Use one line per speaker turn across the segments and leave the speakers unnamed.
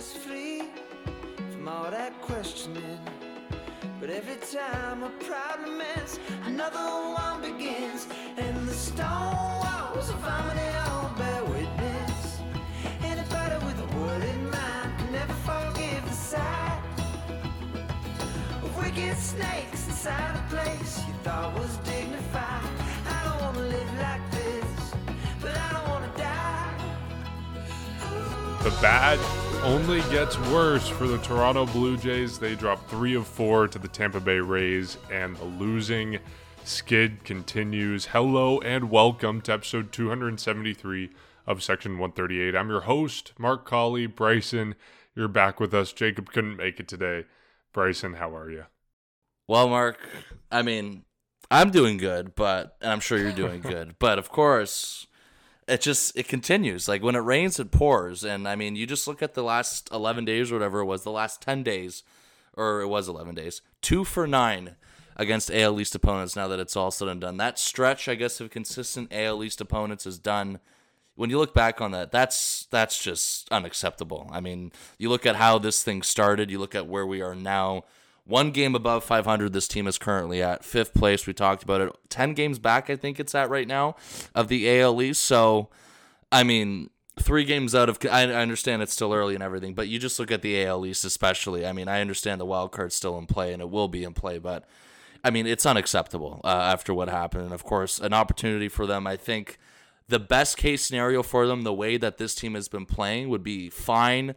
was free from all that questioning. But every time a problem ends, another one begins. And the stone walls of Harmony Hall bear witness. Anybody with a in mind can never forgive the sight of wicked snakes inside a place you thought was dignified. I don't wanna live like this, but I don't wanna die.
The bad only gets worse for the Toronto Blue Jays. They drop three of four to the Tampa Bay Rays, and the losing skid continues. Hello and welcome to episode 273 of Section 138. I'm your host, Mark Colley. Bryson, you're back with us. Jacob couldn't make it today. Bryson, how are you?
Well, Mark, I mean, I'm doing good, but and I'm sure you're doing good. but of course, it just it continues. Like when it rains, it pours. And I mean, you just look at the last 11 days or whatever it was, the last 10 days, or it was 11 days, two for nine against AL East opponents. Now that it's all said and done, that stretch, I guess, of consistent AL East opponents is done. When you look back on that, that's that's just unacceptable. I mean, you look at how this thing started. You look at where we are now one game above 500, this team is currently at fifth place. We talked about it. 10 games back, I think it's at right now, of the AL East. So, I mean, three games out of. I understand it's still early and everything, but you just look at the AL East, especially. I mean, I understand the wild card's still in play and it will be in play, but I mean, it's unacceptable uh, after what happened. And of course, an opportunity for them, I think. The best case scenario for them, the way that this team has been playing, would be fine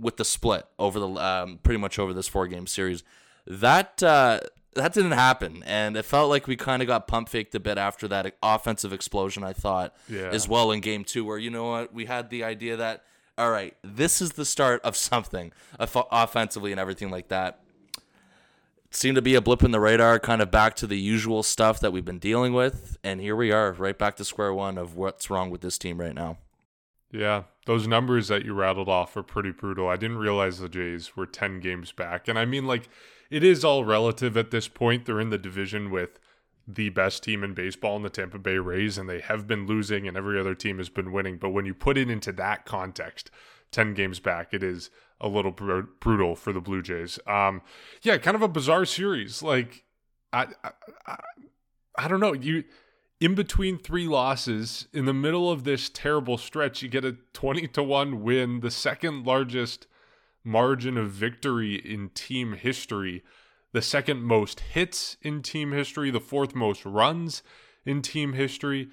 with the split over the um, pretty much over this four game series. That uh, that didn't happen, and it felt like we kind of got pump faked a bit after that offensive explosion. I thought
Yeah.
as well in game two, where you know what we had the idea that all right, this is the start of something off- offensively and everything like that. It seemed to be a blip in the radar, kind of back to the usual stuff that we've been dealing with, and here we are, right back to square one of what's wrong with this team right now.
Yeah, those numbers that you rattled off are pretty brutal. I didn't realize the Jays were 10 games back. And I mean, like, it is all relative at this point. They're in the division with the best team in baseball in the Tampa Bay Rays, and they have been losing, and every other team has been winning. But when you put it into that context, 10 games back, it is a little br- brutal for the Blue Jays. Um, yeah, kind of a bizarre series. Like, I, I, I, I don't know. You in between three losses in the middle of this terrible stretch you get a 20 to 1 win the second largest margin of victory in team history the second most hits in team history the fourth most runs in team history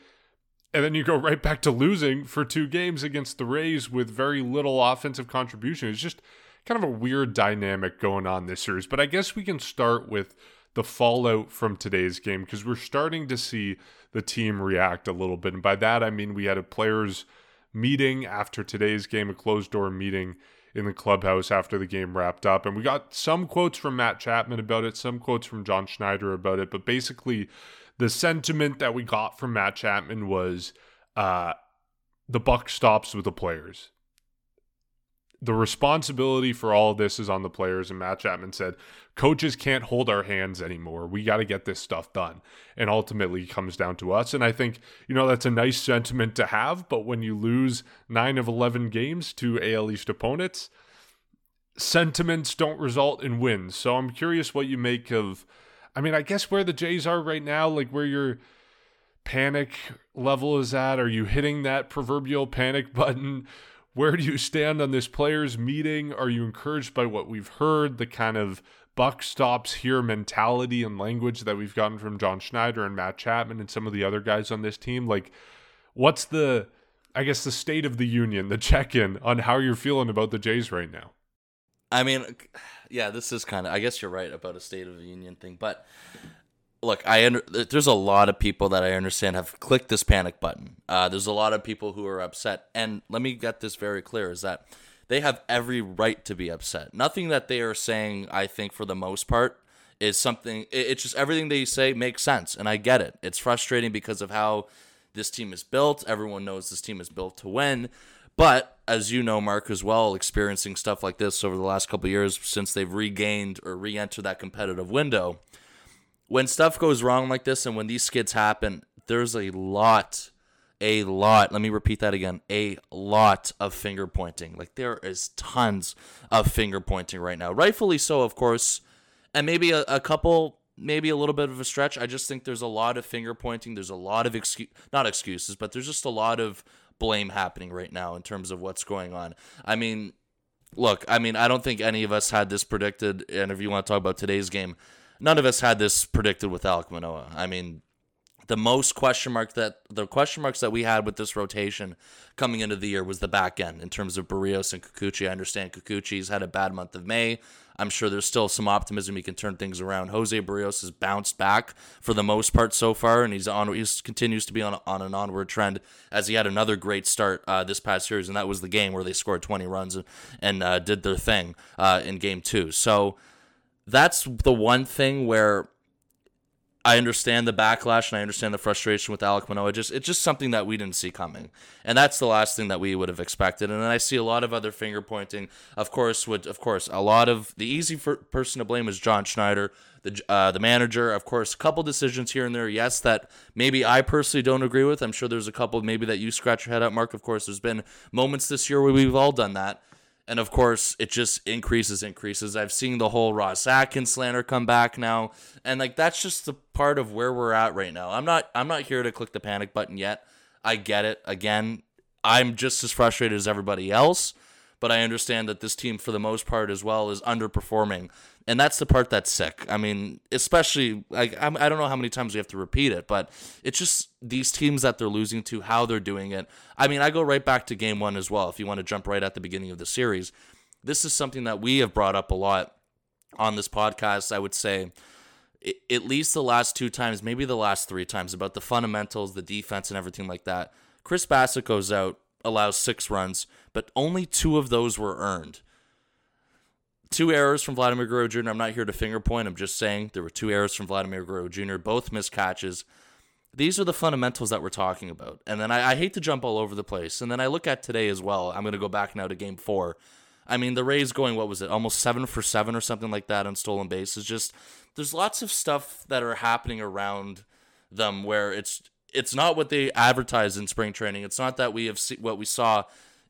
and then you go right back to losing for two games against the Rays with very little offensive contribution. It's just kind of a weird dynamic going on this series. But I guess we can start with the fallout from today's game because we're starting to see the team react a little bit. And by that, I mean we had a players' meeting after today's game, a closed door meeting in the clubhouse after the game wrapped up. And we got some quotes from Matt Chapman about it, some quotes from John Schneider about it. But basically, the sentiment that we got from Matt Chapman was uh, the buck stops with the players. The responsibility for all of this is on the players. And Matt Chapman said, coaches can't hold our hands anymore. We got to get this stuff done. And ultimately comes down to us. And I think, you know, that's a nice sentiment to have. But when you lose nine of 11 games to AL East opponents, sentiments don't result in wins. So I'm curious what you make of, I mean, I guess where the Jays are right now, like where your panic level is at. Are you hitting that proverbial panic button? Where do you stand on this players' meeting? Are you encouraged by what we've heard, the kind of buck stops here mentality and language that we've gotten from John Schneider and Matt Chapman and some of the other guys on this team? Like, what's the, I guess, the state of the union, the check in on how you're feeling about the Jays right now?
I mean, yeah, this is kind of. I guess you're right about a state of the union thing, but look, I under, there's a lot of people that I understand have clicked this panic button. Uh, there's a lot of people who are upset, and let me get this very clear: is that they have every right to be upset. Nothing that they are saying, I think, for the most part, is something. it- It's just everything they say makes sense, and I get it. It's frustrating because of how this team is built. Everyone knows this team is built to win. But as you know, Mark, as well, experiencing stuff like this over the last couple years since they've regained or re-entered that competitive window, when stuff goes wrong like this and when these skids happen, there's a lot a lot. Let me repeat that again. A lot of finger pointing. Like there is tons of finger pointing right now. Rightfully so, of course. And maybe a, a couple, maybe a little bit of a stretch. I just think there's a lot of finger pointing. There's a lot of excuse, not excuses, but there's just a lot of blame happening right now in terms of what's going on. I mean, look, I mean, I don't think any of us had this predicted. And if you want to talk about today's game, none of us had this predicted with Alek Manoah. I mean, the most question mark that the question marks that we had with this rotation coming into the year was the back end in terms of Berrios and Kikuchi. I understand Kikuchi's had a bad month of May. I'm sure there's still some optimism he can turn things around. Jose Berrios has bounced back for the most part so far, and he's on. He continues to be on on an onward trend as he had another great start uh, this past series, and that was the game where they scored 20 runs and, and uh, did their thing uh, in game two. So that's the one thing where I understand the backlash and I understand the frustration with Alek Manoah. Just it's just something that we didn't see coming, and that's the last thing that we would have expected. And then I see a lot of other finger pointing. Of course, would of course a lot of the easy person to blame is John Schneider, the uh, the manager. Of course, a couple decisions here and there. Yes, that maybe I personally don't agree with. I'm sure there's a couple maybe that you scratch your head at, Mark. Of course, there's been moments this year where we've all done that. And of course, it just increases, increases. I've seen the whole Ross Atkins slander come back now, and like that's just the part of where we're at right now. I'm not, I'm not here to click the panic button yet. I get it. Again, I'm just as frustrated as everybody else, but I understand that this team, for the most part, as well, is underperforming and that's the part that's sick. I mean, especially like I'm, I don't know how many times we have to repeat it, but it's just these teams that they're losing to, how they're doing it. I mean, I go right back to game one as well. If you want to jump right at the beginning of the series, this is something that we have brought up a lot on this podcast. I would say at least the last two times, maybe the last three times, about the fundamentals, the defense, and everything like that. Chris Bassitt goes out, allows six runs, but only two of those were earned two errors from Vladimir Guerrero Jr. I'm not here to finger point. I'm just saying there were two errors from Vladimir Guerrero Jr., both missed catches. These are the fundamentals that we're talking about. And then I, I hate to jump all over the place. And then I look at today as well. I'm going to go back now to game four. I mean, the Rays going, what was it, almost seven for seven or something like that on stolen bases. Just there's lots of stuff that are happening around them where it's it's not what they advertise in spring training. It's not that we have see, what we saw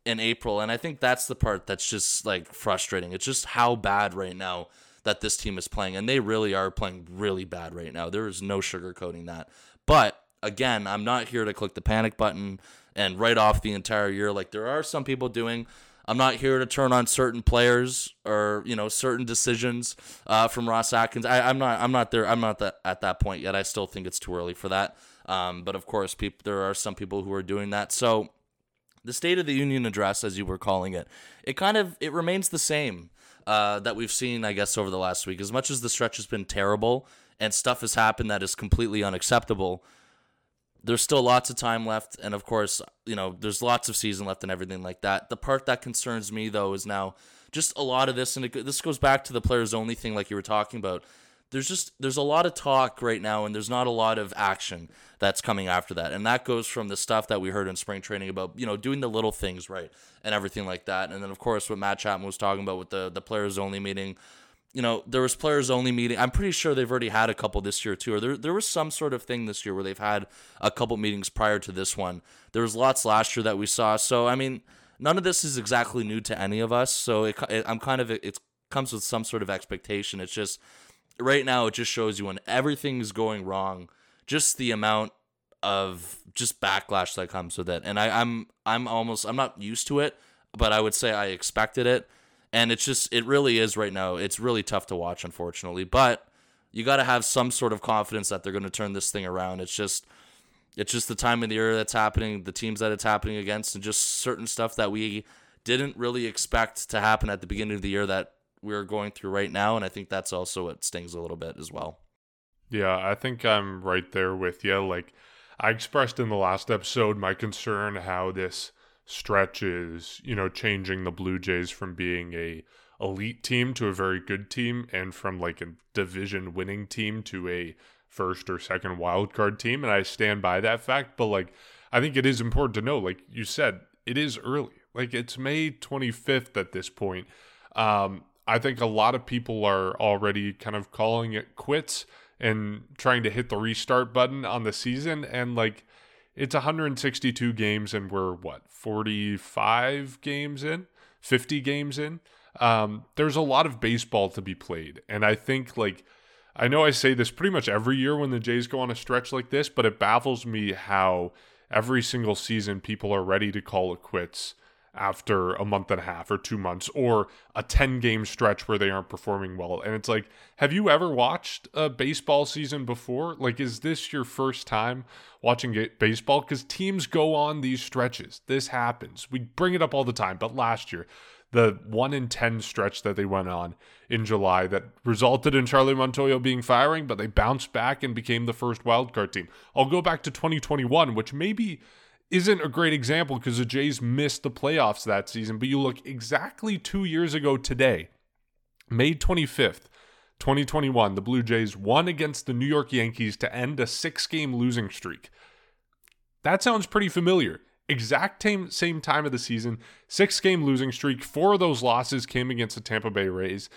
in April. And I think that's the part that's just like frustrating. It's just how bad right now that this team is playing. And they really are playing really bad right now. There is no sugarcoating that. But again, I'm not here to click the panic button and write off the entire year like there are some people doing. I'm not here to turn on certain players or you know certain decisions uh, from Ross Atkins. I, am not. I'm not there. I'm not that, at that point yet. I still think it's too early for that. Um, but of course, people there are some people who are doing that. So the State of the Union address, as you were calling it, it kind of it remains the same uh, that we've seen, I guess, over the last week. As much as the stretch has been terrible and stuff has happened that is completely unacceptable, there's still lots of time left, and of course, you know, there's lots of season left and everything like that. The part that concerns me though is now just a lot of this, and it, this goes back to the players only thing, like you were talking about there's just there's a lot of talk right now and there's not a lot of action that's coming after that. And that goes from the stuff that we heard in spring training about you know doing the little things right and everything like that. And then of course what matt chapman was talking about with the the players only meeting you know there was players only meeting i'm pretty sure they've already had a couple this year too or there, there was some sort of thing this year where they've had a couple meetings prior to this one. There was lots last year that we saw. So i mean none of this is exactly new to any of us. So it, it i'm kind of it comes with some sort of expectation. It's just right now it just shows you when everything's going wrong, just the amount of just backlash that comes with it. And I, I'm I'm almost I'm not used to it, but I would say I expected it. And it's just it really is right now. It's really tough to watch, unfortunately. But you got to have some sort of confidence that they're going to turn this thing around. It's just it's just the time of the year that's happening, the teams that it's happening against, and just certain stuff that we didn't really expect to happen at the beginning of the year that we're going through right now. And I think that's also what stings a little bit as well.
Yeah, I think I'm right there with you. Like, I expressed in the last episode my concern how this stretch is, you know, changing the Blue Jays from being a elite team to a very good team and from like a division winning team to a first or second wild card team and I stand by that fact but like I think it is important to know like you said it is early like it's May 25th at this point um I think a lot of people are already kind of calling it quits and trying to hit the restart button on the season. And like, it's 162 games and we're what 45 games in? 50 games in? Um, there's a lot of baseball to be played. And i think like i know i say this pretty much every year when the jays go on a stretch like this but it baffles me how every single season people are ready to call it quits after a month and a half or two months or a 10 game stretch where they aren't performing well. And it's like, have you ever watched a baseball season before? Like, is this your first time watching baseball? Because teams go on these stretches. This happens. We bring it up all the time. But last year, the 1 in 10 stretch that they went on in July that resulted in Charlie Montoyo being firing, but they bounced back and became the first wildcard team. I'll go back to 2021, which maybe isn't a great example because the Jays missed the playoffs that season. But you look exactly two years ago today, May 25th, 2021, the Blue Jays won against the New York Yankees to end a six game losing streak. That sounds pretty familiar. Exact same, same time of the season, six game losing streak. Four of those losses came against the Tampa Bay Rays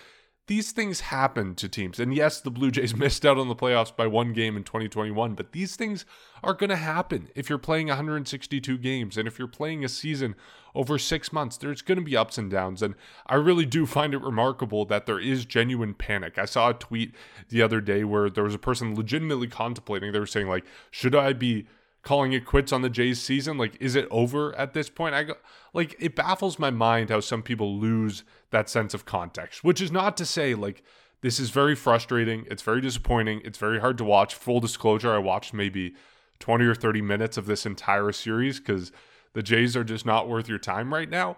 these things happen to teams. And yes, the Blue Jays missed out on the playoffs by one game in 2021, but these things are going to happen if you're playing 162 games and if you're playing a season over six months. There's going to be ups and downs. And I really do find it remarkable that there is genuine panic. I saw a tweet the other day where there was a person legitimately contemplating, they were saying, like, should I be calling it quits on the Jays season? Like, is it over at this point? I go, like, it baffles my mind how some people lose that sense of context, which is not to say, like, this is very frustrating. It's very disappointing. It's very hard to watch. Full disclosure, I watched maybe 20 or 30 minutes of this entire series because the Jays are just not worth your time right now.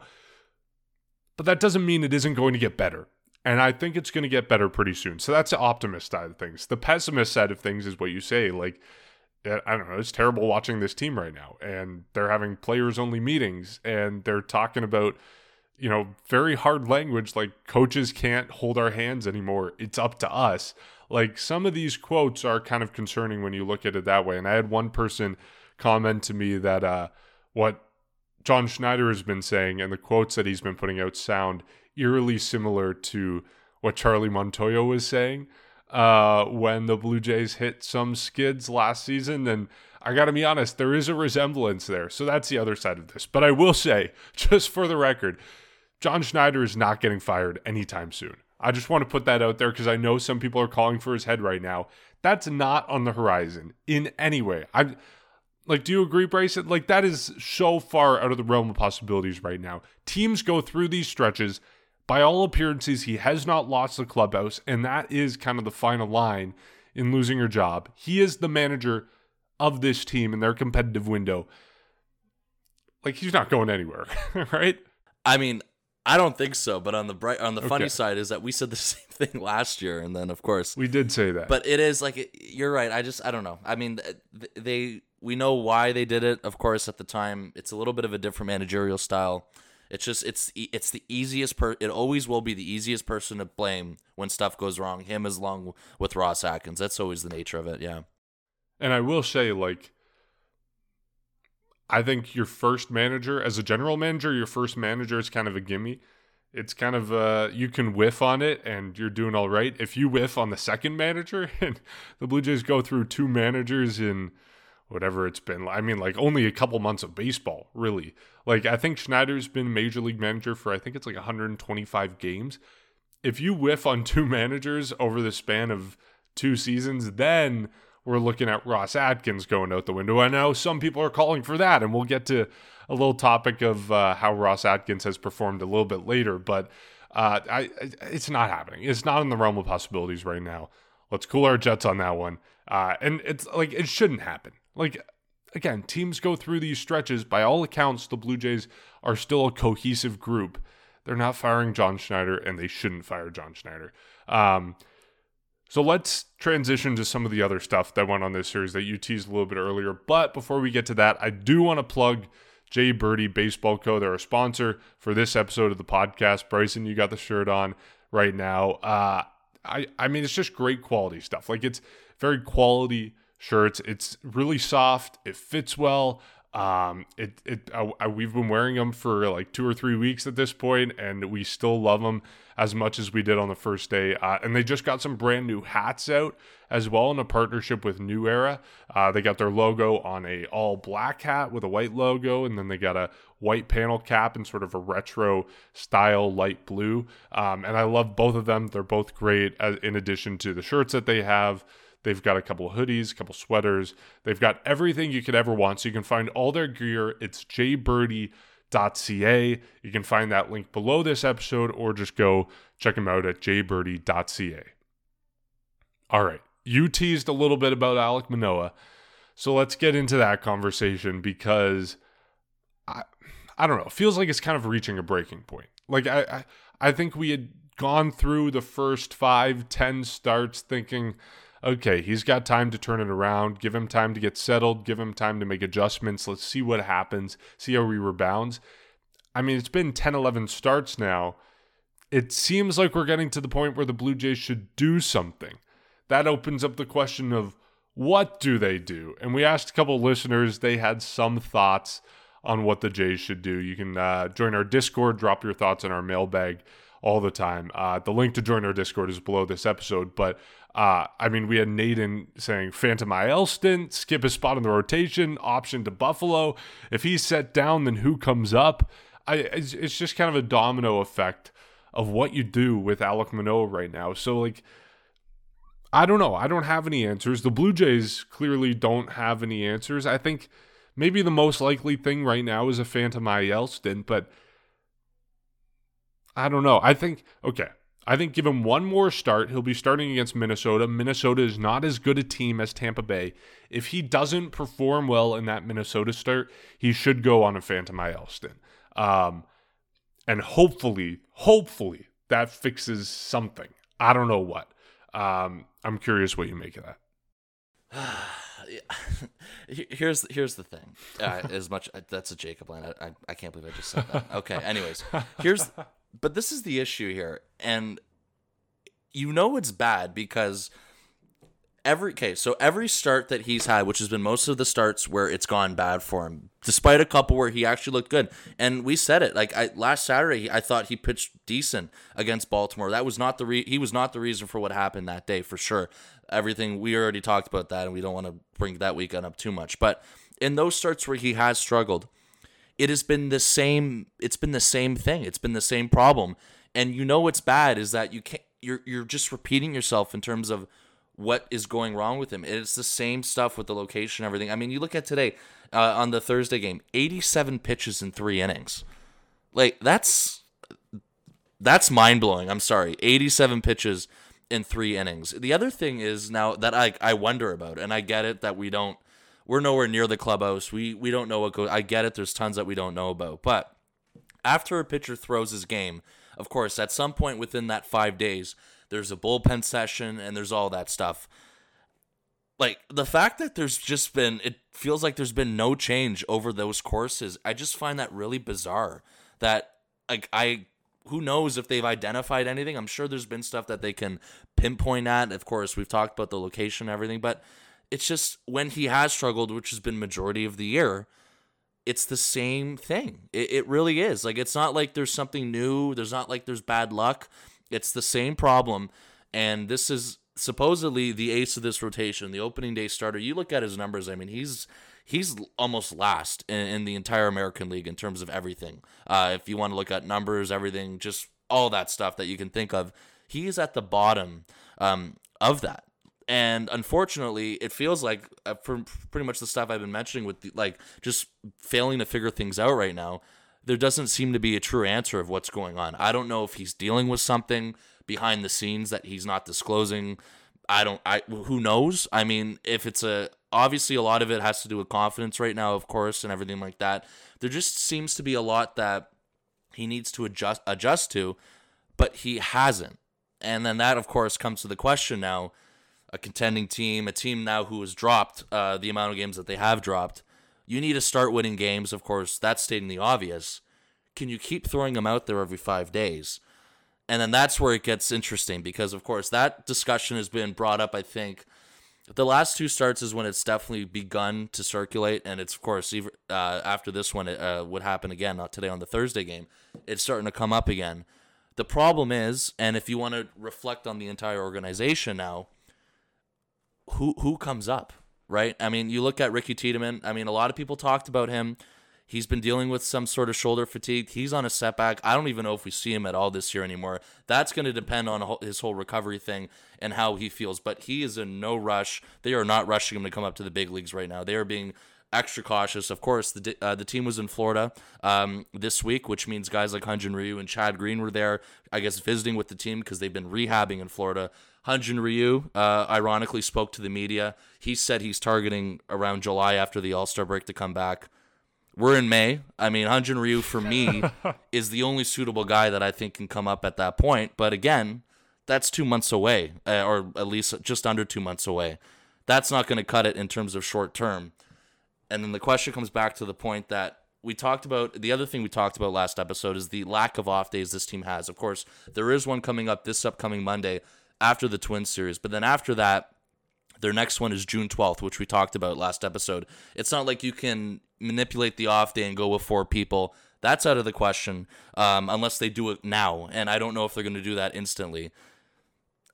But that doesn't mean it isn't going to get better. And I think it's going to get better pretty soon. So that's the optimist side of things. The pessimist side of things is what you say. Like, I don't know, it's terrible watching this team right now. And they're having players only meetings and they're talking about, you know, very hard language like coaches can't hold our hands anymore. It's up to us. Like some of these quotes are kind of concerning when you look at it that way. And I had one person comment to me that uh, what John Schneider has been saying and the quotes that he's been putting out sound eerily similar to what Charlie Montoyo was saying uh, when the Blue Jays hit some skids last season. And I got to be honest, there is a resemblance there. So that's the other side of this. But I will say, just for the record, John Schneider is not getting fired anytime soon. I just want to put that out there because I know some people are calling for his head right now. That's not on the horizon in any way. I like, do you agree, Bryson? Like, that is so far out of the realm of possibilities right now. Teams go through these stretches by all appearances, he has not lost the clubhouse, and that is kind of the final line in losing your job. He is the manager of this team in their competitive window. Like he's not going anywhere, right?
I mean, I don't think so. But on the bright, on the okay. funny side is that we said the same thing last year, and then of course
we did say that.
But it is like you're right. I just I don't know. I mean, they we know why they did it. Of course, at the time, it's a little bit of a different managerial style. It's just it's it's the easiest per. It always will be the easiest person to blame when stuff goes wrong. Him as long with Ross Atkins. That's always the nature of it. Yeah.
And I will say, like, I think your first manager, as a general manager, your first manager is kind of a gimme. It's kind of uh, you can whiff on it and you're doing all right. If you whiff on the second manager, and the Blue Jays go through two managers in whatever it's been. I mean, like only a couple months of baseball, really. Like I think Schneider's been major league manager for I think it's like 125 games. If you whiff on two managers over the span of two seasons, then we're looking at Ross Atkins going out the window. I know some people are calling for that, and we'll get to a little topic of uh, how Ross Atkins has performed a little bit later. But uh, I, it's not happening. It's not in the realm of possibilities right now. Let's cool our jets on that one. Uh, and it's like it shouldn't happen. Like again, teams go through these stretches. By all accounts, the Blue Jays are still a cohesive group. They're not firing John Schneider, and they shouldn't fire John Schneider. Um, so let's transition to some of the other stuff that went on this series that you teased a little bit earlier. But before we get to that, I do want to plug J. Birdy Baseball Co. They're a sponsor for this episode of the podcast. Bryson, you got the shirt on right now. Uh, I I mean, it's just great quality stuff. Like it's very quality shirts. It's really soft. It fits well. Um, it it I, I, we've been wearing them for like two or three weeks at this point, and we still love them as much as we did on the first day. Uh, and they just got some brand new hats out as well in a partnership with New Era. Uh, they got their logo on a all black hat with a white logo, and then they got a white panel cap in sort of a retro style light blue. Um, and I love both of them. They're both great. As, in addition to the shirts that they have. They've got a couple hoodies, a couple sweaters. They've got everything you could ever want. So you can find all their gear. It's jbirdy.ca. You can find that link below this episode or just go check them out at jbirdy.ca. All right. You teased a little bit about Alek Manoah. So let's get into that conversation because I I don't know. It feels like it's kind of reaching a breaking point. Like I I, I think we had gone through the first five, ten starts thinking okay, he's got time to turn it around. Give him time to get settled. Give him time to make adjustments. Let's see what happens. See how he rebounds. I mean, it's been 10, 11 starts now. It seems like we're getting to the point where the Blue Jays should do something. That opens up the question of what do they do? And we asked a couple listeners, they had some thoughts on what the Jays should do. You can uh, join our Discord, drop your thoughts in our mailbag all the time. Uh, the link to join our Discord is below this episode. But uh, I mean, we had Naden saying Phantom IL stint, skip his spot in the rotation, option to Buffalo. If he's set down, then who comes up? I, it's, it's just kind of a domino effect of what you do with Alek Manoah right now. So, like, I don't know. I don't have any answers. The Blue Jays clearly don't have any answers. I think maybe the most likely thing right now is a Phantom IL stint, but I don't know. I think, okay, I think give him one more start. He'll be starting against Minnesota. Minnesota is not as good a team as Tampa Bay. If he doesn't perform well in that Minnesota start, he should go on a Phantom IL stint. Um, and hopefully, hopefully that fixes something. I don't know what. Um, I'm curious what you make of that.
here's here's the thing. Uh, as much that's a Jacob line. I, I, I can't believe I just said that. Okay. Anyways, here's but this is the issue here, and you know it's bad because every okay, so every start that he's had, which has been most of the starts where it's gone bad for him, despite a couple where he actually looked good. And we said it like I, last Saturday, I thought he pitched decent against Baltimore. That was not the re- he was not the reason for what happened that day for sure. Everything we already talked about that, and we don't want to bring that weekend up too much. But in those starts where he has struggled, it has been the same it's been the same thing it's been the same problem and you know what's bad is that you can't you're you're just repeating yourself in terms of what is going wrong with him it's the same stuff with the location everything i mean you look at today uh, on the thursday game 87 pitches in three innings like that's that's mind-blowing i'm sorry 87 pitches in three innings the other thing is now that i i wonder about and i get it that we don't we're nowhere near the clubhouse. We we don't know what goes. I get it. There's tons that we don't know about. But after a pitcher throws his game, of course, at some point within that five days, there's a bullpen session and there's all that stuff. Like the fact that there's just been, it feels like there's been no change over those courses. I just find that really bizarre. That like I who knows if they've identified anything. I'm sure there's been stuff that they can pinpoint at. Of course, we've talked about the location and everything, but it's just when he has struggled, which has been majority of the year, it's the same thing. It, it really is. Like it's not like there's something new. There's not like there's bad luck. It's the same problem. And this is supposedly the ace of this rotation, the opening day starter. You look at his numbers. I mean, he's he's almost last in, in the entire American League in terms of everything. Uh, if you want to look at numbers, everything, just all that stuff that you can think of, he's at the bottom um, of that and unfortunately it feels like uh, for pretty much the stuff i've been mentioning with the, like just failing to figure things out right now there doesn't seem to be a true answer of what's going on. I don't know if he's dealing with something behind the scenes that he's not disclosing. I don't i who knows? I mean if it's a obviously a lot of it has to do with confidence right now of course and everything like that. There just seems to be a lot that he needs to adjust adjust to but he hasn't. And then that of course comes to the question now a contending team, a team now who has dropped uh, the amount of games that they have dropped. You need to start winning games. Of course, that's stating the obvious. Can you keep throwing them out there every five days? And then that's where it gets interesting because, of course, that discussion has been brought up, I think, the last two starts is when it's definitely begun to circulate, and it's of course even, uh, after this one it uh, would happen again. Not today on the Thursday game, it's starting to come up again. The problem is, and if you want to reflect on the entire organization now, who who comes up, right? I mean, you look at Ricky Tiedemann. I mean, a lot of people talked about him. He's been dealing with some sort of shoulder fatigue. He's on a setback. I don't even know if we see him at all this year anymore. That's going to depend on his whole recovery thing and how he feels. But he is in no rush. They are not rushing him to come up to the big leagues right now. They are being extra cautious. Of course, the uh, the team was in Florida um, this week, which means guys like Hyun-Jin Ryu and Chad Green were there, I guess, visiting with the team because they've been rehabbing in Florida. Hyun-Jin Ryu, uh, ironically, spoke to the media. He said he's targeting around July after the All Star break to come back. We're in May. I mean, Hyun-Jin Ryu for me is the only suitable guy that I think can come up at that point. But again, that's two months away, uh, or at least just under two months away. That's not going to cut it in terms of short term. And then the question comes back to the point that we talked about. The other thing we talked about last episode is the lack of off days this team has. Of course, there is one coming up this upcoming Monday after the Twins series, but then after that, their next one is June 12th, which we talked about last episode. It's not like you can manipulate the off day and go with four people. That's out of the question um, unless they do it now. And I don't know if they're going to do that instantly.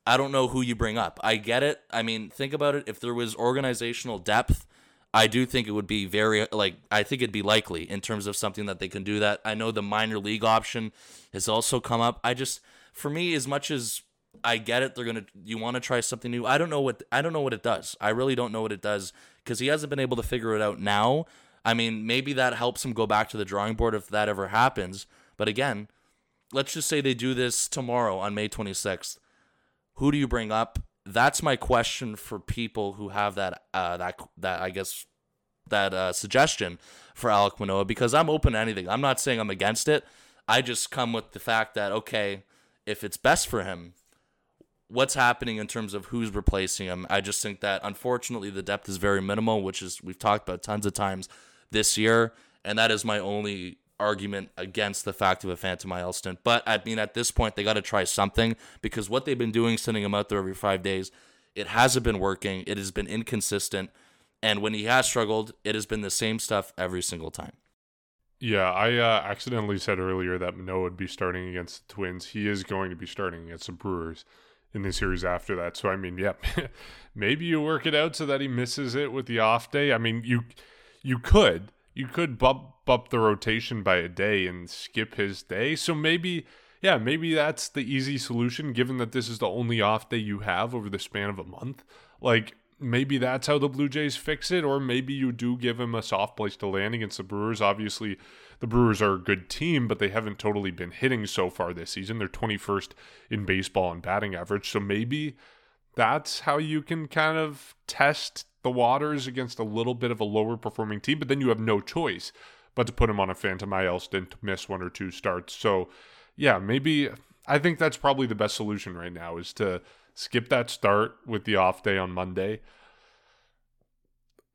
I don't know who you bring up. I get it. I mean, think about it. If there was organizational depth, I do think it would be very like I think it'd be likely in terms of something that they can do that. I know the minor league option has also come up. I just for me as much as I get it. They're gonna. You want to try something new. I don't know what. I don't know what it does. I really don't know what it does because he hasn't been able to figure it out now. I mean, maybe that helps him go back to the drawing board if that ever happens. But again, let's just say they do this tomorrow on May 26th. Who do you bring up? That's my question for people who have that. Uh, that that I guess that uh, suggestion for Alek Manoah because I'm open to anything. I'm not saying I'm against it. I just come with the fact that okay, if it's best for him, what's happening in terms of who's replacing him. I just think that unfortunately the depth is very minimal, which is we've talked about tons of times this year, and that is my only argument against the fact of a Phantom IL stint. But I mean, at this point, they got to try something because what they've been doing, sending him out there every five days, it hasn't been working. It has been inconsistent, and when he has struggled, it has been the same stuff every single time.
Yeah, I uh, accidentally said earlier that Manoah would be starting against the Twins. He is going to be starting against the Brewers in the series after that. So I mean, yeah, maybe you work it out so that he misses it with the off day. I mean, you you could you could bump up the rotation by a day and skip his day. So maybe yeah, maybe that's the easy solution given that this is the only off day you have over the span of a month. Like maybe that's how the Blue Jays fix it or maybe you do give him a soft place to land against the Brewers. Obviously, the Brewers are a good team, but they haven't totally been hitting so far this season. They're 21st in baseball and batting average. So maybe that's how you can kind of test the waters against a little bit of a lower performing team, but then you have no choice but to put him on a phantom IL stint to miss one or two starts. So, yeah, maybe I think that's probably the best solution right now is to skip that start with the off day on Monday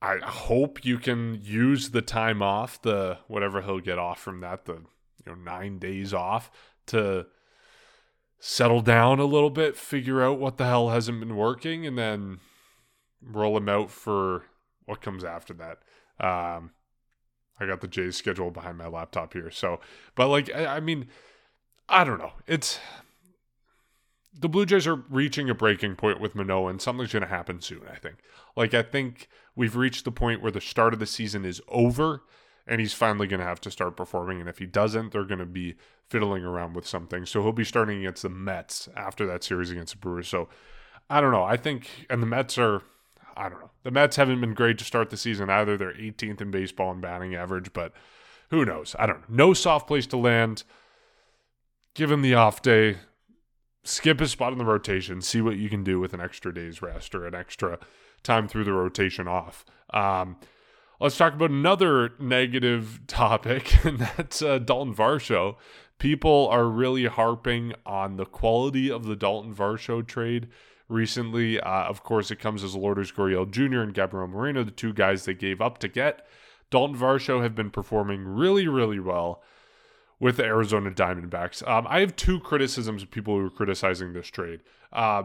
I hope you can use the time off, the whatever he'll get off from that, the you know nine days off to settle down a little bit, figure out what the hell hasn't been working, and then roll him out for what comes after that. Um, I got the Jays schedule behind my laptop here, so but like I, I mean, I don't know. It's the Blue Jays are reaching a breaking point with Manoah, and something's going to happen soon, I think. Like, I think we've reached the point where the start of the season is over, and he's finally going to have to start performing. And if he doesn't, they're going to be fiddling around with something. So he'll be starting against the Mets after that series against the Brewers. So I don't know. I think, and the Mets are, I don't know. The Mets haven't been great to start the season either. They're 18th in baseball and batting average, but who knows? I don't know. No soft place to land. Give him the off day skip a spot in the rotation, see what you can do with an extra day's rest or an extra time through the rotation off. Um, let's talk about another negative topic, and that's uh, Daulton Varsho. People are really harping on the quality of the Daulton Varsho trade recently. Uh, of course, it comes as Lourdes Gurriel Jr. and Gabriel Moreno, the two guys they gave up to get. Daulton Varsho have been performing really, really well with the Arizona Diamondbacks. Um, I have two criticisms of people who are criticizing this trade. Uh,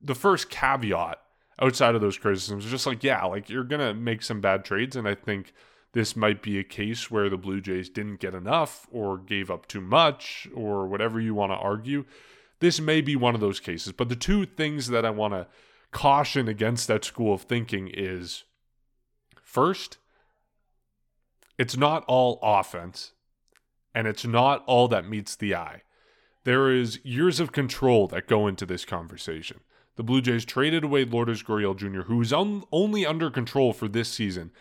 the first caveat, outside of those criticisms, is just like, yeah, like you're going to make some bad trades. And I think this might be a case where the Blue Jays didn't get enough or gave up too much or whatever you want to argue. This may be one of those cases. But the two things that I want to caution against that school of thinking is first, it's not all offense and it's not all that meets the eye. There is years of control that go into this conversation. The Blue Jays traded away Lourdes Gurriel Jr., who is un- only under control for this season,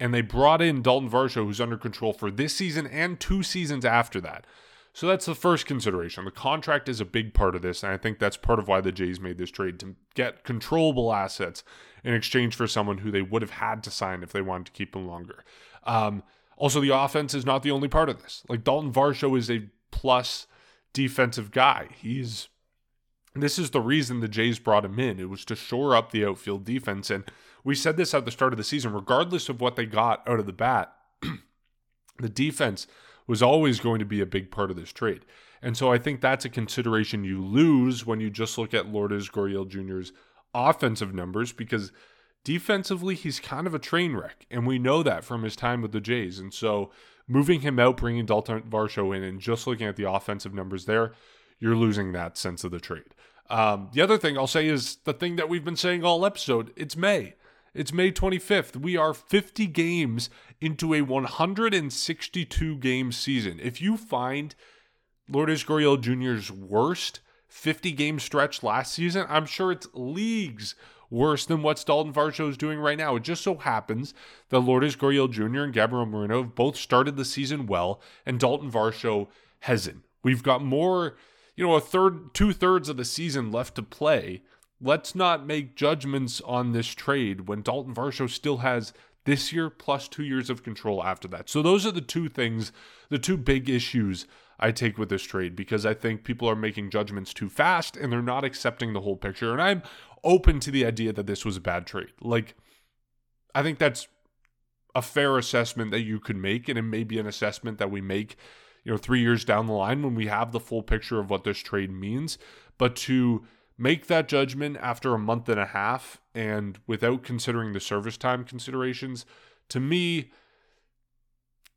and they brought in Daulton Varsho, who's under control for this season and two seasons after that. So that's the first consideration. The contract is a big part of this, and I think that's part of why the Jays made this trade to get controllable assets in exchange for someone who they would have had to sign if they wanted to keep him longer. Um, also, the offense is not the only part of this. Like Daulton Varsho is a plus defensive guy. He's this is the reason the Jays brought him in. It was to shore up the outfield defense. And we said this at the start of the season, regardless of what they got out of the bat, the defense was always going to be a big part of this trade. And so I think that's a consideration you lose when you just look at Lourdes Gurriel Jr.'s offensive numbers because defensively he's kind of a train wreck. And we know that from his time with the Jays. And so moving him out, bringing Daulton Varsho in, and just looking at the offensive numbers there, you're losing that sense of the trade. Um, the other thing I'll say is the thing that we've been saying all episode it's May. It's May 25th. We are 50 games into a 162 game season. If you find Lourdes Gurriel Jr.'s worst 50 game stretch last season, I'm sure it's leagues worse than what Daulton Varsho is doing right now. It just so happens that Lourdes Gurriel Jr. and Gabriel Moreno have both started the season well, and Daulton Varsho hasn't. We've got more you know, a third, two thirds of the season left to play. Let's not make judgments on this trade when Daulton Varsho still has this year plus two years of control after that. So those are the two things, the two big issues I take with this trade because I think people are making judgments too fast and they're not accepting the whole picture. And I'm open to the idea that this was a bad trade. Like, I think that's a fair assessment that you could make, and it may be an assessment that we make you know, three years down the line when we have the full picture of what this trade means. But to make that judgment after a month and a half and without considering the service time considerations, to me,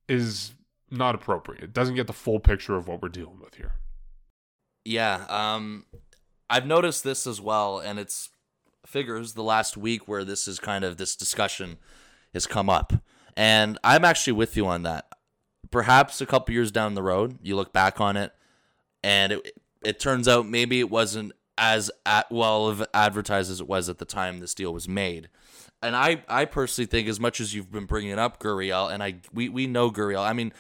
is not appropriate. It doesn't get the full picture of what we're dealing with here.
Yeah, um, I've noticed this as well, and it's figures the last week where this is kind of this discussion has come up, and I'm actually with you on that perhaps a couple years down the road, you look back on it, and it it turns out maybe it wasn't as at, well advertised as it was at the time this deal was made. And I, I personally think as much as you've been bringing up Gurriel, and I we, we know Gurriel. I mean,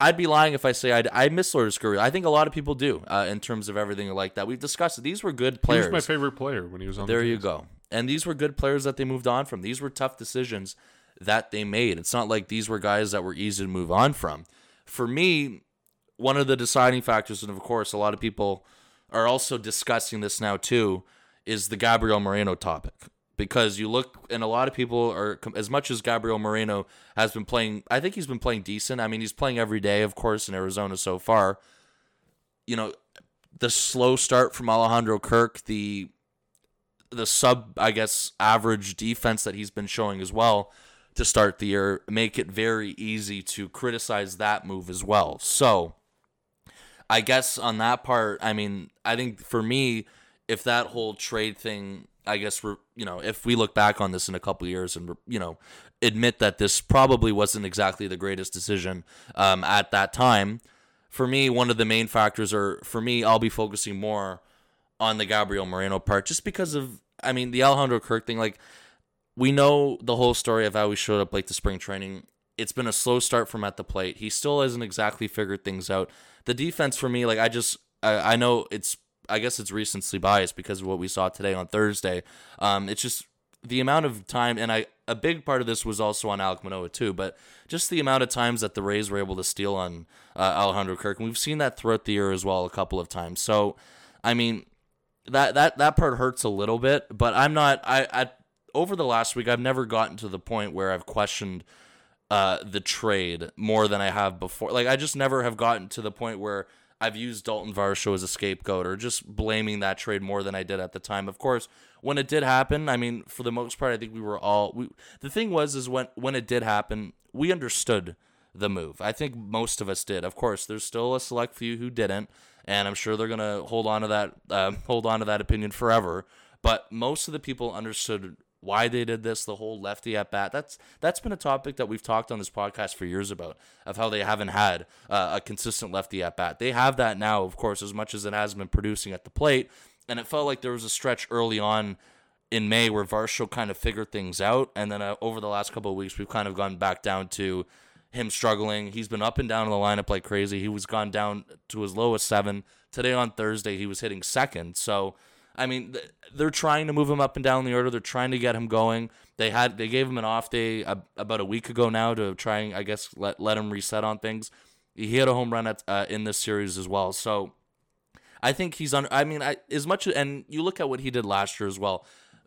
I'd be lying if I say I'd, I miss Lourdes Gurriel. I think a lot of people do uh, in terms of everything like that. We've discussed it. These were good players.
He was my favorite player when he was on.
There
the
you go. And these were good players that they moved on from. These were tough decisions that they made. It's not like these were guys that were easy to move on from. For me, one of the deciding factors, and of course, a lot of people are also discussing this now too, is the Gabriel Moreno topic. Because you look, and a lot of people are, as much as Gabriel Moreno has been playing, I think he's been playing decent. I mean, he's playing every day, of course, in Arizona so far. You know, the slow start from Alejandro Kirk, the the sub, I guess, average defense that he's been showing as well to start the year make it very easy to criticize that move as well. So, I guess on that part, I mean, I think for me, if that whole trade thing, I guess we're, you know, if we look back on this in a couple years and, you know, admit that this probably wasn't exactly the greatest decision um, at that time, for me, one of the main factors are, for me, I'll be focusing more on the Gabriel Moreno part just because of, I mean, the Alejandro Kirk thing, like, we know the whole story of how he showed up late to spring training. It's been a slow start from at the plate. He still hasn't exactly figured things out. The defense for me, like I just, I, I know it's, I guess it's recency biased because of what we saw today on Thursday. Um, it's just the amount of time, and I, a big part of this was also on Alek Manoah too, but just the amount of times that the Rays were able to steal on uh, Alejandro Kirk, and we've seen that throughout the year as well a couple of times. So, I mean, that that that part hurts a little bit, but I'm not. I at over the last week, I've never gotten to the point where I've questioned uh, the trade more than I have before. Like I just never have gotten to the point where I've used Daulton Varsho as a scapegoat or just blaming that trade more than I did at the time. Of course, when it did happen, I mean, for the most part, I think we were all. We, the thing was, is when when it did happen, we understood the move. I think most of us did. Of course, there's still a select few who didn't, and I'm sure they're gonna hold on to that uh, hold on to that opinion forever. But most of the people understood why they did this, the whole lefty at bat. That's that's been a topic that we've talked on this podcast for years about of how they haven't had uh, a consistent lefty at bat. They have that now, of course, as much as it has been producing at the plate. And it felt like there was a stretch early on in May where Varsho kind of figured things out, and then uh, over the last couple of weeks, we've kind of gone back down to him struggling. He's been up and down in the lineup like crazy. He was gone down to as low as seven. Today on Thursday, he was hitting second. So, I mean, they're trying to move him up and down the order. They're trying to get him going. They had they gave him an off day about a week ago now to try and I guess let let him reset on things. He hit a home run at uh, in this series as well. So, I think he's on. I mean, I, as much and you look at what he did last year as well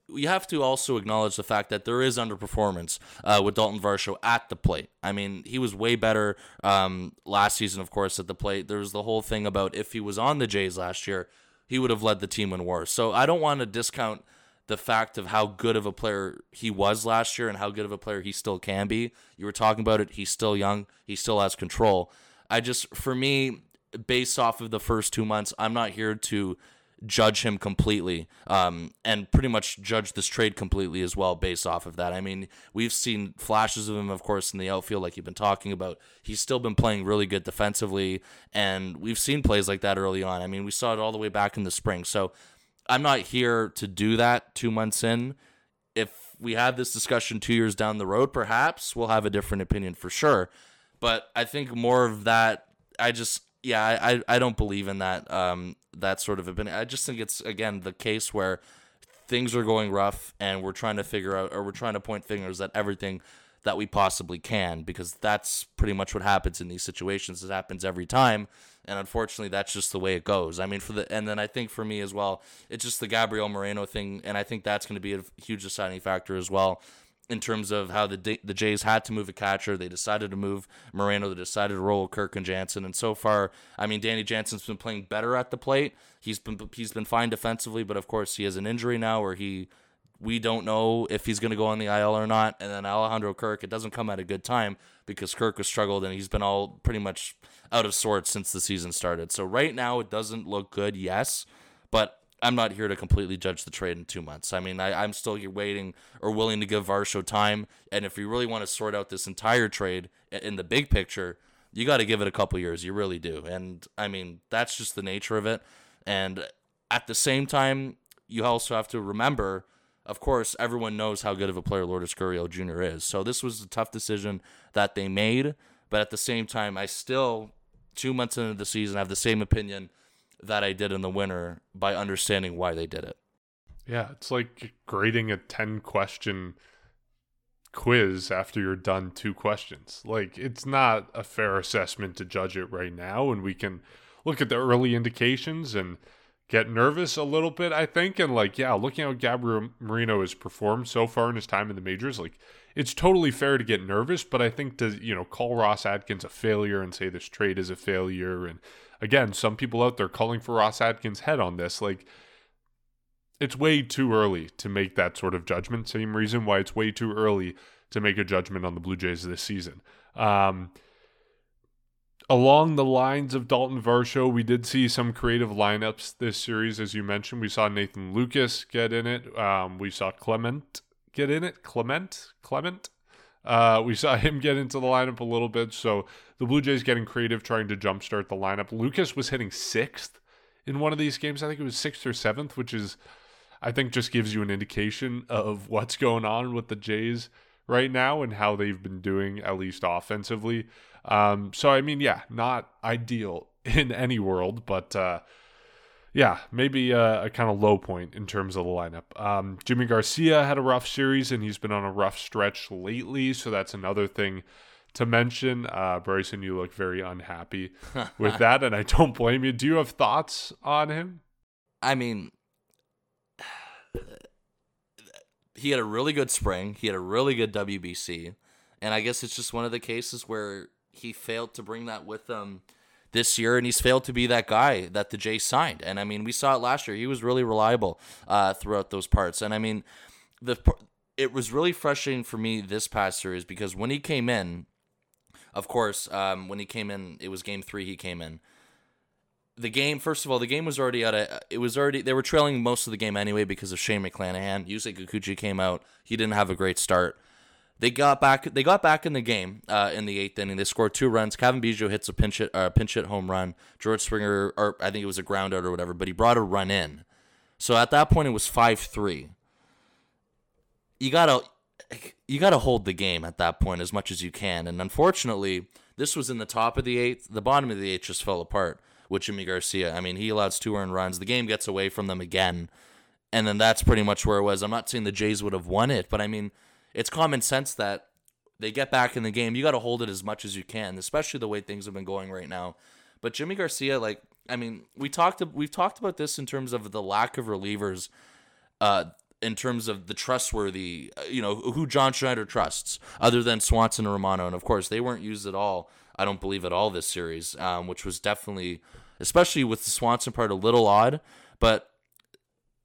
you have to also acknowledge the fact that there is underperformance uh, with Daulton Varsho at the plate. I mean, he was way better um, last season, of course, at the plate. There was the whole thing about if he was on the Jays last year, he would have led the team in WAR. So I don't want to discount the fact of how good of a player he was last year and how good of a player he still can be. You were talking about it. He's still young. He still has control. I just, for me, based off of the first two months, I'm not here to judge him completely um, and pretty much judge this trade completely as well based off of that. I mean, we've seen flashes of him, of course, in the outfield, like you've been talking about. He's still been playing really good defensively, and we've seen plays like that early on. I mean, we saw it all the way back in the spring. So I'm not here to do that two months in. If we have this discussion two years down the road, perhaps we'll have a different opinion for sure. But I think more of that, I just yeah, I, I don't believe in that um that sort of opinion. I just think it's again the case where things are going rough and we're trying to figure out or we're trying to point fingers at everything that we possibly can because that's pretty much what happens in these situations. It happens every time, and unfortunately, that's just the way it goes. I mean, for the and then I think for me as well, it's just the Gabriel Moreno thing, and I think that's going to be a huge deciding factor as well in terms of how the the Jays had to move a catcher. They decided to move Moreno. They decided to roll Kirk and Jansen. And so far, I mean, Danny Jansen's been playing better at the plate. He's been he's been fine defensively, but of course he has an injury now where he we don't know if he's going to go on the IL or not. And then Alejandro Kirk, it doesn't come at a good time because Kirk has struggled and he's been all pretty much out of sorts since the season started. So right now it doesn't look good, yes, but I'm not here to completely judge the trade in two months. I mean, I, am still here waiting or willing to give Varsho time. And if you really want to sort out this entire trade in the big picture, you got to give it a couple years. You really do. And I mean, that's just the nature of it. And at the same time, you also have to remember, of course, everyone knows how good of a player Lourdes Gurriel Jr. is. So this was a tough decision that they made. But at the same time, I still, two months into the season, have the same opinion that I did in the winter by understanding why they did it.
Yeah, it's like grading a 10 question quiz after you're done two questions. Like, it's not a fair assessment to judge it right now. And we can look at the early indications and get nervous a little bit, I think. And, like, yeah, looking how Gabriel Moreno has performed so far in his time in the majors, like, it's totally fair to get nervous. But I think to, you know, call Ross Atkins a failure and say this trade is a failure and again, some people out there calling for Ross Atkins' head on this. Like, it's way too early to make that sort of judgment. Same reason why it's way too early to make a judgment on the Blue Jays this season. Um, along the lines of Daulton Varsho, we did see some creative lineups this series, as you mentioned. We saw Nathan Lukes get in it. Um, we saw Clement get in it. Clement, Clement. Uh, we saw him get into the lineup a little bit. So the Blue Jays getting creative, trying to jumpstart the lineup. Lukes was hitting sixth in one of these games. I think it was sixth or seventh, which is, I think, just gives you an indication of what's going on with the Jays right now and how they've been doing, at least offensively. Um, so, I mean, yeah, not ideal in any world, but uh, yeah, maybe a, a kind of low point in terms of the lineup. Um, Yimi Garcia had a rough series and he's been on a rough stretch lately, so that's another thing to mention. Uh, Bryson, you look very unhappy with that, and I don't blame you. Do you have thoughts on him?
I mean, he had a really good spring. He had a really good WBC, and I guess it's just one of the cases where he failed to bring that with him this year, and he's failed to be that guy that the Jays signed. And I mean, we saw it last year; he was really reliable uh, throughout those parts. And I mean, the it was really frustrating for me this past series because when he came in, of course, um, when he came in, it was Game Three. He came in. The game, first of all, the game was already at a. It was already they were trailing most of the game anyway because of Shane McClanahan. Yusei Kikuchi came out. He didn't have a great start. They got back. They got back in the game uh, in the eighth inning. They scored two runs. Cavan Biggio hits a pinch hit, uh, pinch hit home run. George Springer, or I think it was a ground out or whatever, but he brought a run in. So at that point, it was five three. You gotta, you gotta hold the game at that point as much as you can. And unfortunately, this was in the top of the eighth. The bottom of the eighth just fell apart with Yimi Garcia. I mean, he allows two earned runs. The game gets away from them again, and then that's pretty much where it was. I'm not saying the Jays would have won it, but I mean it's common sense that they get back in the game. You got to hold it as much as you can, especially the way things have been going right now. But Yimi Garcia, like, I mean, we talked we've talked about this in terms of the lack of relievers, uh, in terms of the trustworthy, uh, you know, who John Schneider trusts, other than Swanson and Romano, and of course they weren't used at all. I don't believe at all this series, um, which was definitely, especially with the Swanson part, a little odd. But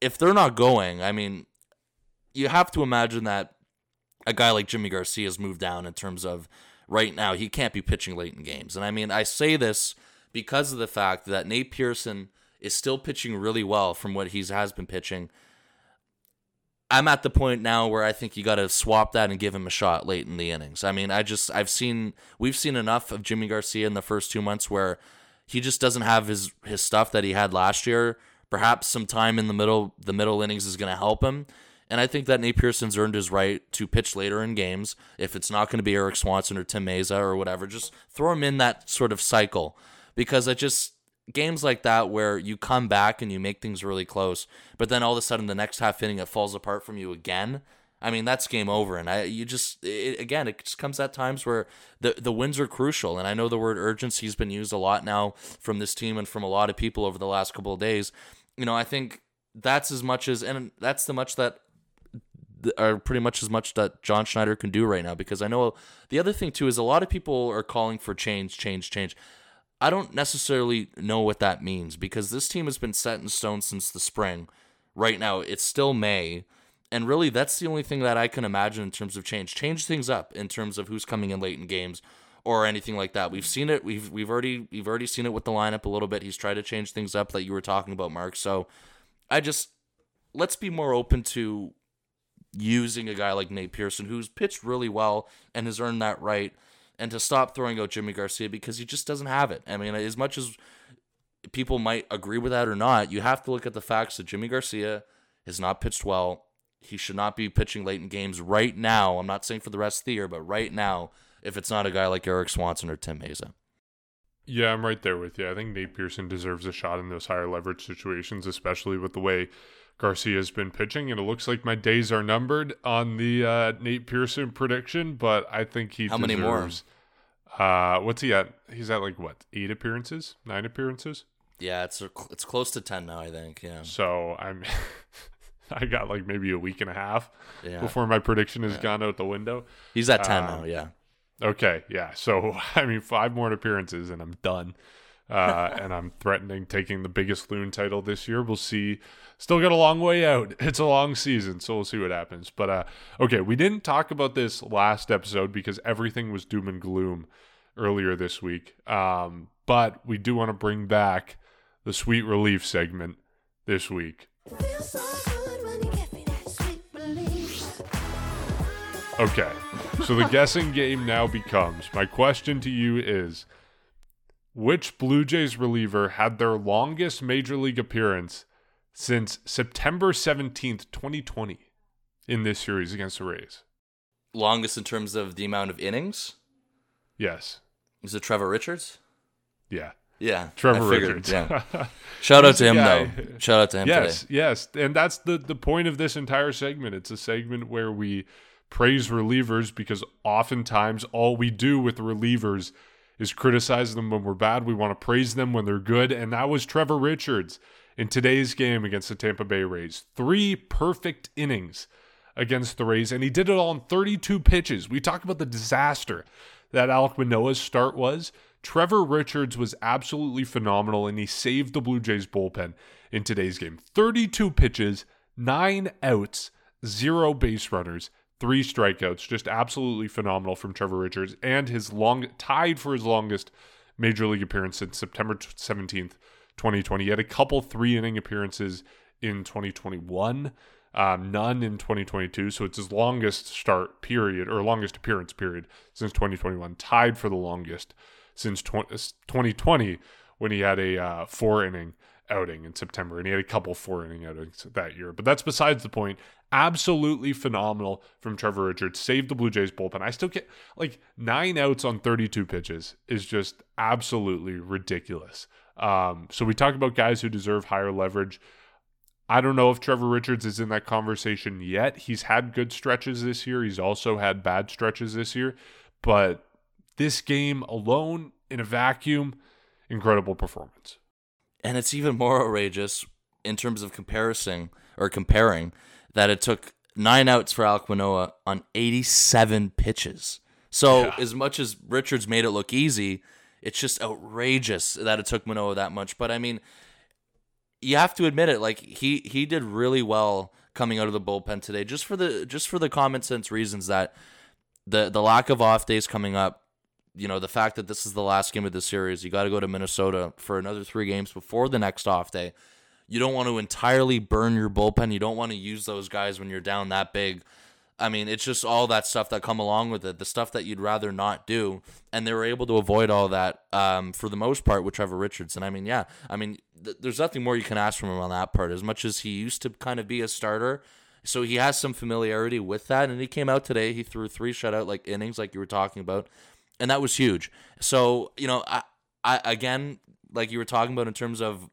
if they're not going, I mean, you have to imagine that a guy like Yimi Garcia has moved down in terms of right now he can't be pitching late in games. And I mean, I say this because of the fact that Nate Pearson is still pitching really well from what he has been pitching. I'm at the point now where I think you got to swap that and give him a shot late in the innings. I mean, I just I've seen we've seen enough of Yimi Garcia in the first 2 months where he just doesn't have his his stuff that he had last year. Perhaps some time in the middle the middle innings is going to help him. And I think that Nate Pearson's earned his right to pitch later in games. If it's not going to be Erik Swanson or Tim Mayza or whatever, just throw him in that sort of cycle. Because I just, games like that where you come back and you make things really close, but then all of a sudden the next half inning it falls apart from you again. I mean that's game over, and I you just it, again it just comes at times where the the wins are crucial, and I know the word urgency has been used a lot now from this team and from a lot of people over the last couple of days. You know I think that's as much as and that's the much that are pretty much as much that John Schneider can do right now. Because I know the other thing too is a lot of people are calling for change, change, change. I don't necessarily know what that means because this team has been set in stone since the spring. Right now, it's still May. And really, that's the only thing that I can imagine in terms of change. Change things up in terms of who's coming in late in games or anything like that. We've seen it. We've we've already we've already seen it with the lineup a little bit. He's tried to change things up that you were talking about, Mark. So I just let's be more open to using a guy like Nate Pearson, who's pitched really well and has earned that right, and to stop throwing out Yimi Garcia because he just doesn't have it. I mean, as much as people might agree with that or not, you have to look at the facts that Yimi Garcia has not pitched well. He should not be pitching late in games right now. I'm not saying for the rest of the year, but right now, if it's not a guy like Erik Swanson or Tim Mayza.
Yeah, I'm right there with you. I think Nate Pearson deserves a shot in those higher leverage situations, especially with the way Garcia's been pitching, and it looks like my days are numbered on the uh, Nate Pearson prediction. But I think he
how
deserves,
many more?
Uh, what's he at? He's at like what eight appearances, nine appearances.
Yeah, it's it's close to ten now. I think. Yeah.
So I'm, I got like maybe a week and a half
Yeah.
before my prediction has
Yeah.
gone out the window.
He's at ten
Uh,
now. Yeah.
Okay, yeah. So I mean, five more appearances and I'm done. Uh, and I'm threatening taking the biggest loon title this year. We'll see. Still got a long way out. It's a long season, so we'll see what happens. But uh, okay, we didn't talk about this last episode because everything was doom and gloom earlier this week. Um, but we do want to bring back the sweet relief segment this week.
Feels so good when you give me that sweet relief.
Okay. So the guessing game now becomes my question to you is which Blue Jays reliever had their longest major league appearance since September 17th, 2020 in this series against the Rays?
Longest in terms of the amount of innings
Yes.
is it Trevor Richards?
Yeah.
Yeah,
Trevor
figured,
Richards.
Yeah. Shout out to him
guy.
though. Shout out to him
yes,
today.
yes. And that's the the point of this entire segment. It's a segment where we praise relievers because oftentimes all we do with relievers is criticize them when we're bad. We want to praise them when they're good, and that was Trevor Richards in today's game against the Tampa Bay Rays. Three perfect innings against the Rays, and he did it all on 32 pitches. We talk about the disaster that Alek Manoah's start was. Trevor Richards was absolutely phenomenal and he saved the Blue Jays bullpen in today's game. 32 pitches, 9 outs, 0 base runners, 3 strikeouts. Just absolutely phenomenal from Trevor Richards and his long tied for his longest major league appearance since September 17th, 2020. He had a couple 3 inning appearances in 2021 um, none in 2022. So it's his longest start period or longest appearance period since 2021, tied for the longest since 2020 when he had a uh, four inning outing in September and he had a couple four inning outings that year. But that's besides the point. Absolutely phenomenal from Trevor Richards. Saved the Blue Jays bullpen. I still get like nine outs on 32 pitches is just absolutely ridiculous. Um, so we talk about guys who deserve higher leverage. I don't know if Trevor Richards is in that conversation yet. He's had good stretches this year. He's also had bad stretches this year. But this game alone in a vacuum, incredible performance.
And it's even more outrageous in terms of comparison or comparing that it took nine outs for Alek Manoah on 87 pitches. So yeah. as much as Richards made it look easy, it's just outrageous that it took Manoah that much. But I mean, you have to admit it. Like he he did really well coming out of the bullpen today, just for the just for the common sense reasons that the the lack of off days coming up. You know, the fact that this is the last game of the series, you got to go to Minnesota for another three games before the next off day. You don't want to entirely burn your bullpen. You don't want to use those guys when you're down that big I mean, it's just all that stuff that come along with it, the stuff that you'd rather not do, and they were able to avoid all that um, for the most part with Trevor Richardson. I mean, yeah, I mean, th- there's nothing more you can ask from him on that part. As much as he used to kind of be a starter, so he has some familiarity with that, and he came out today. He threw three shutout like innings, like you were talking about, and that was huge. So you know, I, I again, like you were talking about in terms of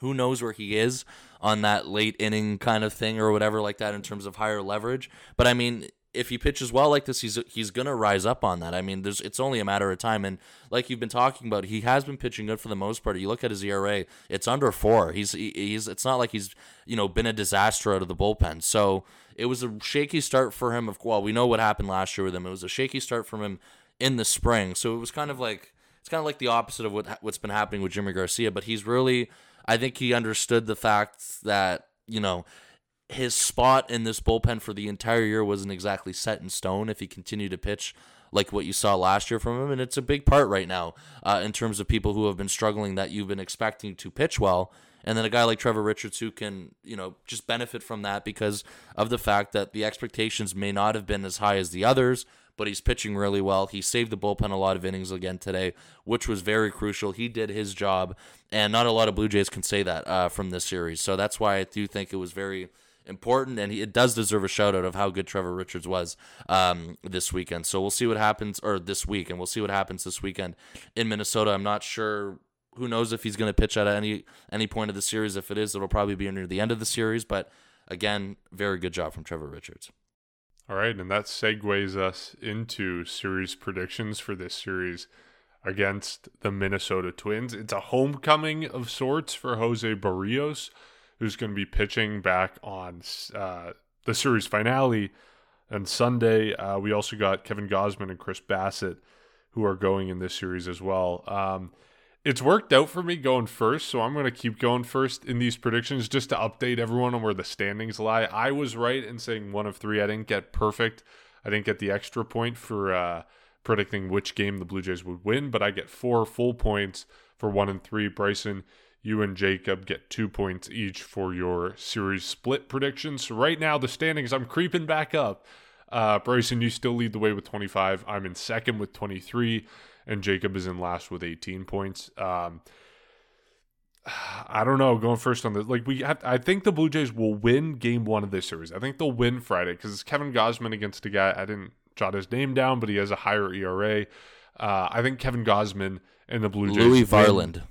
who knows where he is on that late inning kind of thing or whatever like that in terms of higher leverage. But I mean, if he pitches well like this, he's he's gonna rise up on that. I mean, there's it's only a matter of time. And like you've been talking about, he has been pitching good for the most part. You look at his ERA; it's under four. He's he's it's not like he's you know been a disaster out of the bullpen. So it was a shaky start for him. Of well, we know what happened last year with him. It was a shaky start from him in the spring. So it was kind of like it's kind of like the opposite of what what's been happening with Yimi Garcia. But he's really I think he understood the fact that, you know, his spot in this bullpen for the entire year wasn't exactly set in stone if he continued to pitch like what you saw last year from him. And it's a big part right now uh, in terms of people who have been struggling that you've been expecting to pitch well. And then a guy like Trevor Richards who can, you know, just benefit from that because of the fact that the expectations may not have been as high as the others, but he's pitching really well. He saved the bullpen a lot of innings again today, which was very crucial. He did his job, and not a lot of Blue Jays can say that uh, from this series. So that's why I do think it was very important, and he, it does deserve a shout out of how good Trevor Richards was um, this weekend. So we'll see what happens, or this week, and we'll see what happens this weekend in Minnesota. I'm not sure. Who knows if he's going to pitch at any any point of the series? If it is, it'll probably be near the end of the series. But again, very good job from Trevor Richards.
All right, and that segues us into series predictions for this series against the Minnesota Twins. It's a homecoming of sorts for Jose Berrios, who's going to be pitching back on uh, the series finale on Sunday. Uh, we also got Kevin Gausman and Chris Bassitt, who are going in this series as well. Um, it's worked out for me going first, so I'm going to keep going first in these predictions just to update everyone on where the standings lie. I was right in saying one of three. I didn't get perfect. I didn't get the extra point for uh, predicting which game the Blue Jays would win, but I get four full points for one and three. Bryson, you and Jacob get two points each for your series split predictions. So right now, the standings, I'm creeping back up. Uh, Bryson, you still lead the way with 25. I'm in second with 23 and Jacob is in last with 18 points. Um, I don't know. Going first on this, like we have, I think the Blue Jays will win Game One of this series. I think they'll win Friday because it's Kevin Gausman against a guy I didn't jot his name down, but he has a higher ERA. Uh, I think Kevin Gausman and the Blue Jays.
Louis Varland. Win.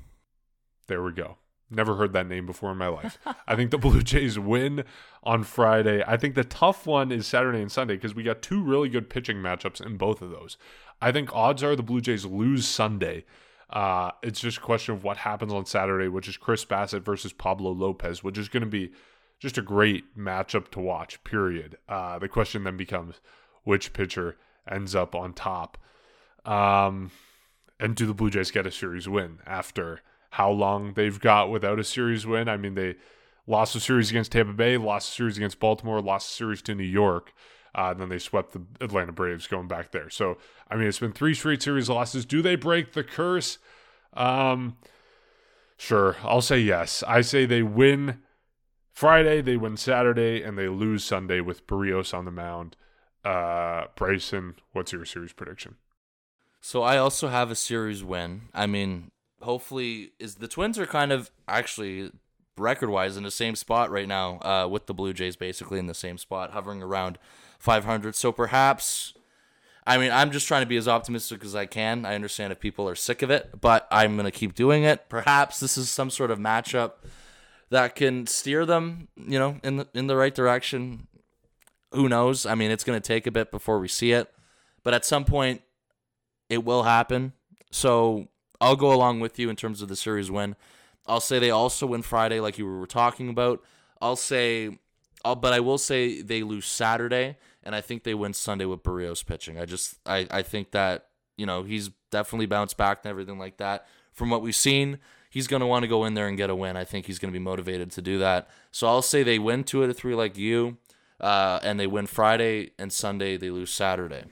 There we go. Never heard that name before in my life. I think the Blue Jays win on Friday. I think the tough one is Saturday and Sunday because we got two really good pitching matchups in both of those. I think odds are the Blue Jays lose Sunday. Uh, it's just a question of what happens on Saturday, which is Chris Bassitt versus Pablo Lopez, which is going to be just a great matchup to watch, period. Uh, the question then becomes which pitcher ends up on top. Um, And do the Blue Jays get a series win after how long they've got without a series win? I mean, they lost a series against Tampa Bay, lost a series against Baltimore, lost a series to New York. Uh, then they swept the Atlanta Braves going back there. So, I mean, it's been three straight series losses. Do they break the curse? Um, sure. I'll say yes. I say they win Friday, they win Saturday, and they lose Sunday with Berrios on the mound. Uh, Bryson, what's your series prediction?
So I also have a series win. I mean, hopefully, is the Twins are kind of actually record wise in the same spot right now uh, with the Blue Jays, basically in the same spot, hovering around 500. So perhaps, I mean, I'm just trying to be as optimistic as I can. I understand if people are sick of it, but I'm going to keep doing it. Perhaps this is some sort of matchup that can steer them, you know, in the in the right direction. Who knows? I mean, it's going to take a bit before we see it, but at some point, it will happen. So I'll go along with you in terms of the series win. I'll say they also win Friday, like you were talking about. I'll say, I'll, but I will say they lose Saturday, and I think they win Sunday with Berrios pitching. I just, I, I think that you know he's definitely bounced back and everything like that from what we've seen he's going to want to go in there and get a win. I think he's going to be motivated to do that. So I'll say they win two out of three like you, uh, and they win Friday and Sunday. They lose Saturday.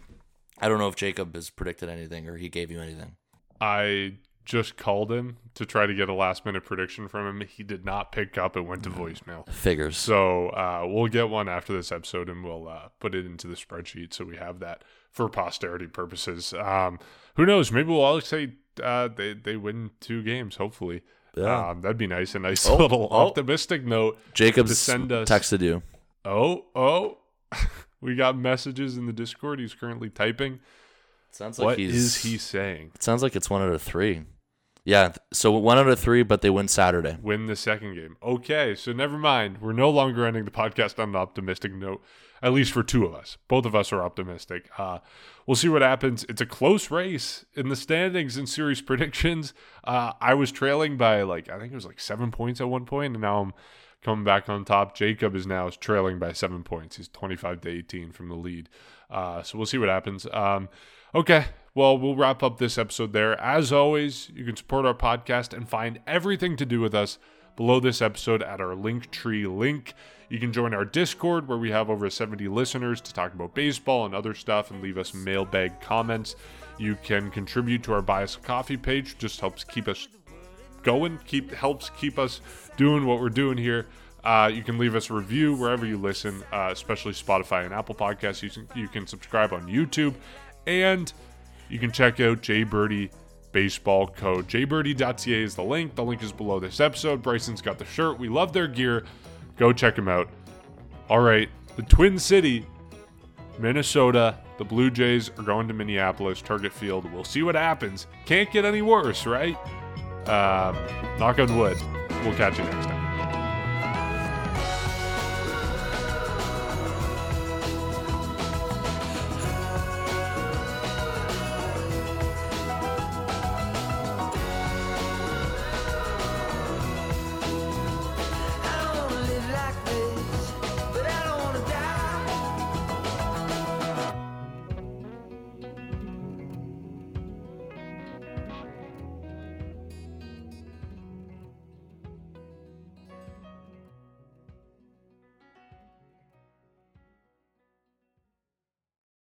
I don't know if Jacob has predicted anything or he gave you anything.
I just called him to try to get a last minute prediction from him. He did not pick up. It went to voicemail.
Figures.
So uh, we'll get one after this episode and we'll uh, put it into the spreadsheet so we have that for posterity purposes. Um, who knows? Maybe we'll all say uh, they they win two games. Hopefully,
Yeah.
um, that'd be nice. A nice
Oh,
little
oh.
optimistic note.
Jacob's
to send us-
texted you.
Oh oh, we got messages in the Discord. He's currently typing.
Sounds like
What
he's.
is he saying?
It sounds like it's one out of three. Yeah. So one out of three, but they win Saturday.
Win the second game. Okay, so never mind. We're no longer ending the podcast on an optimistic note. At least for two of us. Both of us are optimistic. Uh, we'll see what happens. It's a close race in the standings and series predictions. Uh, I was trailing by like I think it was like seven points at one point, and now I'm coming back on top. Jacob is now trailing by seven points. He's 25 to 18 from the lead. Uh, so we'll see what happens. Um, okay, well, we'll wrap up this episode there. As always, you can support our podcast and find everything to do with us below this episode at our Linktree link. You can join our Discord where we have over 70 listeners to talk about baseball and other stuff and leave us mailbag comments. You can contribute to our Bias Coffee page, just helps keep us going, keep helps keep us doing what we're doing here. Uh, you can leave us a review wherever you listen, uh, especially Spotify and Apple Podcasts. You can, you can subscribe on YouTube, and you can check out J. Birdy Baseball Code. jbirdy.ca is the link. The link is below this episode. Bryson's got the shirt. We love their gear. Go check them out. All right, the Twin City, Minnesota, the Blue Jays are going to Minneapolis, Target Field. We'll see what happens. Can't get any worse, right? Um, knock on wood. We'll catch you next time.